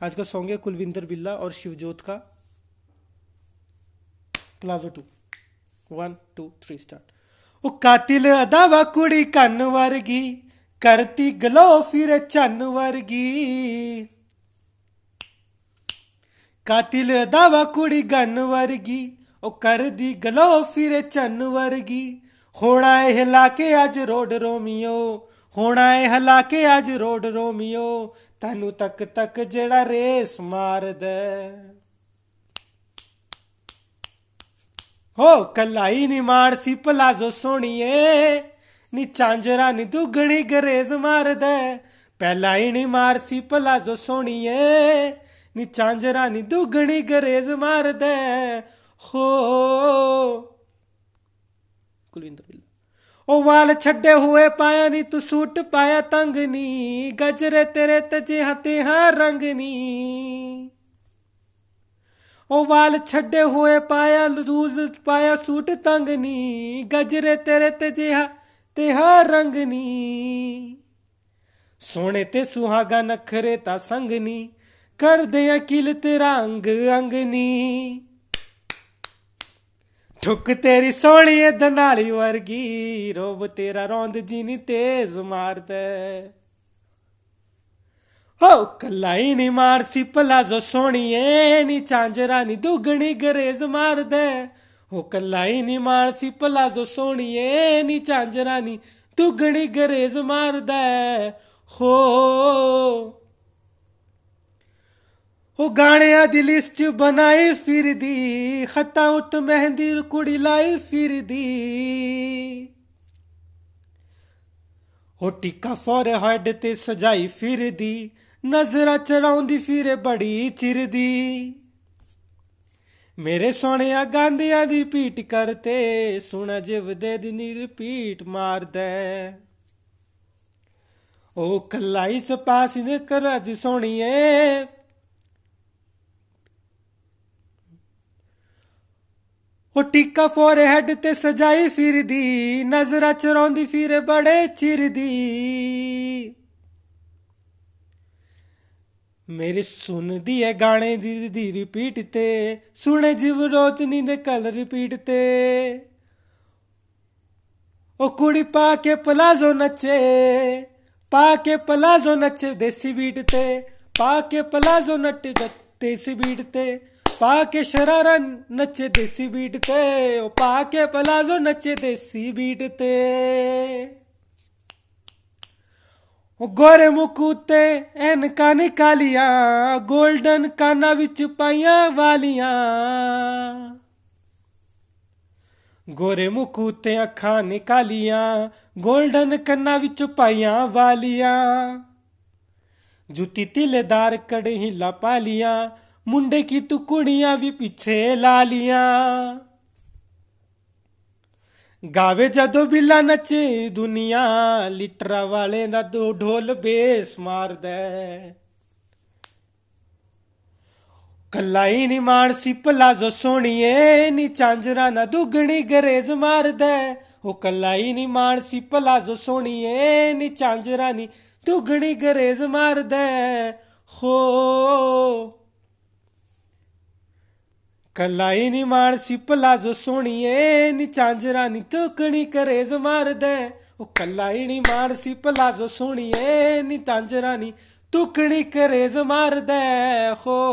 आज का सॉन्ग है कुलविंदर बिल्ला और शिवजोत का palazzo two one two three start ओ कातिल अदावा कुड़ी कन्न वर्गी, करती गलो फिर चन्न वर्गी। कातिल अदावा कुड़ी गन वर्गी, ओ कर दी गलो फिर चन्न वर्गी। होड़ा हिला के अज रोड रोमियो ਹੋਣਾ ਇਹ ਹਿਲਾ ਕੇ ਅੱਜ ਰੋਡ ਰੋਮੀਓ, ਤੈਨੂੰ ਤੱਕ ਤੱਕ ਜਿਹੜਾ ਰੇਸ ਮਾਰਦਾ। ਹੋ, ਕਲਾਈ ਨੀ ਮਾਰ ਸੀ ਪਲਾਜ਼ੋ ਸੋਣੀਏ ਨੀ ਚਾਂਜਰਾ ਨੀ ਦੁਗਣੀ ਗਰੇਜ਼ ਮਾਰਦਾ। ਪਹਿਲਾ ਹੀ ਨੀ ਮਾਰ ਸੀ ਪਲਾਜ਼ੋ ਸੋਣੀਏ ਨੀ ਚਾਂਜਰਾ ਨੀ ਦੁਗਣੀ ਗਰੇਜ਼ ਮਾਰਦਾ। ਹੋ। ਕੁਲਵਿੰਦਰ ਬਿੱਲਾ। ਉਹ ਵਾਲ ਛੱਡੇ ਹੋਏ ਪਾਇਆ ਨੀ, ਤੂੰ ਸੂਟ ਪਾਇਆ ਤੰਗ ਨੀ, ਗਜਰੇ ਤੇਰੇ ਤਜੇ ਹਤੇ ਹਾਂ ਰੰਗ ਨੀ। ਉਹ ਵਾਲ ਛੱਡੇ ਹੋਏ ਪਾਇਆ, ਲੂਜ਼ ਪਾਇਆ ਸੂਟ ਤੰਗ ਨੀ, ਗਜਰੇ ਤੇਰੇ ਤੇ ਜਿਹਾ ਤੇ ਹਾ ਰੰਗ ਨੀ। ਸੋਹਣੇ ਤੇ ਸੁਹਾਗਾ ਨਖਰੇ ਤਾਂ ਸੰਗ ਨੀ, ਕਰਦੇ ਅਕਿਲ ਤੇਰਾ ਅੰਗ ਅੰਗ ਨੀ। ਠੁਕ ਤੇਰੀ ਸੋਹਣੀ ਦਨਾਲੀ ਵਰਗੀ, ਰੋਬ ਤੇਰਾ ਰੌਂਦ ਜੀ ਨੀ ਤੇਜ਼ ਮਾਰਦਾ ਹੋ ਕਲਾਈ ਨੀ ਮਾਰ ਸੀ ਪਲਾਜ਼ੋ ਸੋਣੀਏ ਨੀ ਚਾਂਜਰਾ ਨੀ ਦੁਗਣੀ ਗਰੇਜ਼ ਮਾਰਦਾ ਹੋ ਕਲਾਈ ਨੀ ਮਾਰ ਸੀ ਪਲਾਜ਼ੋ ਸੋਣੀਏ ਨੀ ਚਾਂਜਰਾ ਨੀ ਦੁਗਣੀ ਗਰੇਜ਼ ਮਾਰਦਾ ਹੋ ਉਹ ਗਾਣਿਆਂ ਦੀ ਲਿਸਟ ਬਣਾਈ ਫਿਰਦੀ, ਖਤਾ ਉਤ ਮਹਿੰਦੀ ਕੁੜੀ ਲਾਈ ਫਿਰਦੀ। ਉਹ ਟਿੱਕਾ ਫੋਰਹੈਡ ਤੇ ਸਜਾਈ ਫਿਰਦੀ, ਨਜ਼ਰਾਂ ਚਰਾਉਂਦੀ ਫਿਰੇ ਬੜੀ ਚਿਰਦੀ। ਮੇਰੇ ਸੋਹਣਿਆ ਗਾਂਧੀਆਂ ਦੀ ਪੀਟ ਕਰਤੇ, ਸੁਣਾ ਜਿਵ ਦੇ ਦਿਨੀ ਰਿਪੀਟ ਮਾਰਦਾ। ਉਹ ਕਲਾਈ ਸਪਾਸ ਨੇ ਕਰ ਅੱਜ ਸੋਹਣੀਏ ਉਹ ਟਿੱਕਾ ਫੋਰਹੈਡ ਤੇ ਸਜਾਈ ਫਿਰਦੀ, ਨਜ਼ਰਾਂ ਚਰਾਉਂਦੀ ਫਿਰੇ ਬੜੇ ਚਿਰਦੀ। ਮੇਰੀ ਸੁਣਦੀ ਹੈ ਗਾਣੇ ਦੀ ਦੀ ਰਿਪੀਟ ਤੇ, ਸੁਣੇ ਜਿਵ ਰੋਤਨੀ ਦੇ ਕਲ ਰਿਪੀਟ ਤੇ। ਉਹ ਕੁੜੀ ਪਾ ਕੇ ਪਲਾਜ਼ੋ ਨੱਚੇ, ਪਾ ਕੇ ਪਲਾਜ਼ੋ ਨੱਚੇ ਦੇਸੀ ਬੀਟ ਤੇ, ਪਾ ਕੇ ਪਲਾਜ਼ੋ ਨੱਚੇ ਦੇਸੀ ਬੀਟ ਤੇ। ਪਾ ਕੇ ਸ਼ਰਾਰਾ ਨੱਚੇ ਦੇਸੀ ਬੀਟ ਤੇ, ਉਹ ਪਾ ਕੇ ਪਲਾਜ਼ੋ ਨੱਚੇ ਦੇਸੀ ਬੀਟ ਤੇ। ਉਹ ਗੋਰੇ ਮੁਕੂਤੇ ਐਨਕਾਂ ਨਿਕਾਲੀਆਂ 골ਡਨ ਕਾਨਾਂ ਵਿੱਚ ਪਾਈਆਂ ਵਾਲੀਆਂ। ਗੋਰੇ ਮੁਕੂਤੇ ਅੱਖਾਂ ਨਿਕਾਲੀਆਂ 골ਡਨ ਕੰਨਾਂ ਵਿੱਚ ਪਾਈਆਂ ਵਾਲੀਆਂ। ਜੁੱਤੀ ਤਿਲੇਦਾਰ ਕੜੇ ਹਿਲਾ ਪਾਲੀਆਂ ਮੁੰਡੇ ਕੀ ਤੂੰ ਕੁੜੀਆਂ ਵੀ ਪਿੱਛੇ ਲਾ ਲੀਆਂ? ਗਾਵੇ ਜਦੋਂ ਬਿੱਲਾ ਨੱਚੇ, ਦੁਨੀਆ ਲਿਟਰਾ ਵਾਲੇ ਦਾ ਦੋ ਢੋਲ ਬੇਸ ਮਾਰਦਾ ਕੱਲਾਈ ਨੀ ਮਾਣ ਸੀ ਪਲਾਜ਼ੋ ਸੋਣੀਏ ਨੀ ਚਾਂਜਰਾ ਨਾ ਦੁਗਣੀ ਗਰੇਜ਼ ਮਾਰਦਾ ਉਹ ਕੱਲਾਈ ਨੀ ਮਾਣ ਸੀ ਪਲਾਜ਼ੋ ਸੋਣੀਏ ਨੀ ਚਾਂਜਰਾ ਨੀ ਦੁਗਣੀ ਗਰੇਜ਼ ਮਾਰਦਾ ਹੋ ਕਲਾਈ ਨੀ ਮਾਣ ਸੀ ਪਲਾਜ਼ੋ ਸੋਣੀਏ ਨੀ ਚਾਂਜਰਾ ਨੀ ਤੁਕਣੀ ਕਰੇਜ਼ ਮਾਰਦਾ ਉਹ ਕਲਾਈ ਨੀ ਮਾਣ ਸੀ ਪਲਾਜ਼ੋ ਸੋਣੀਏ ਨੀ ਤਾਂਜਰਾ ਨੀ ਤੁਕਣੀ ਕਰੇਜ਼ ਮਾਰਦਾ ਹੋ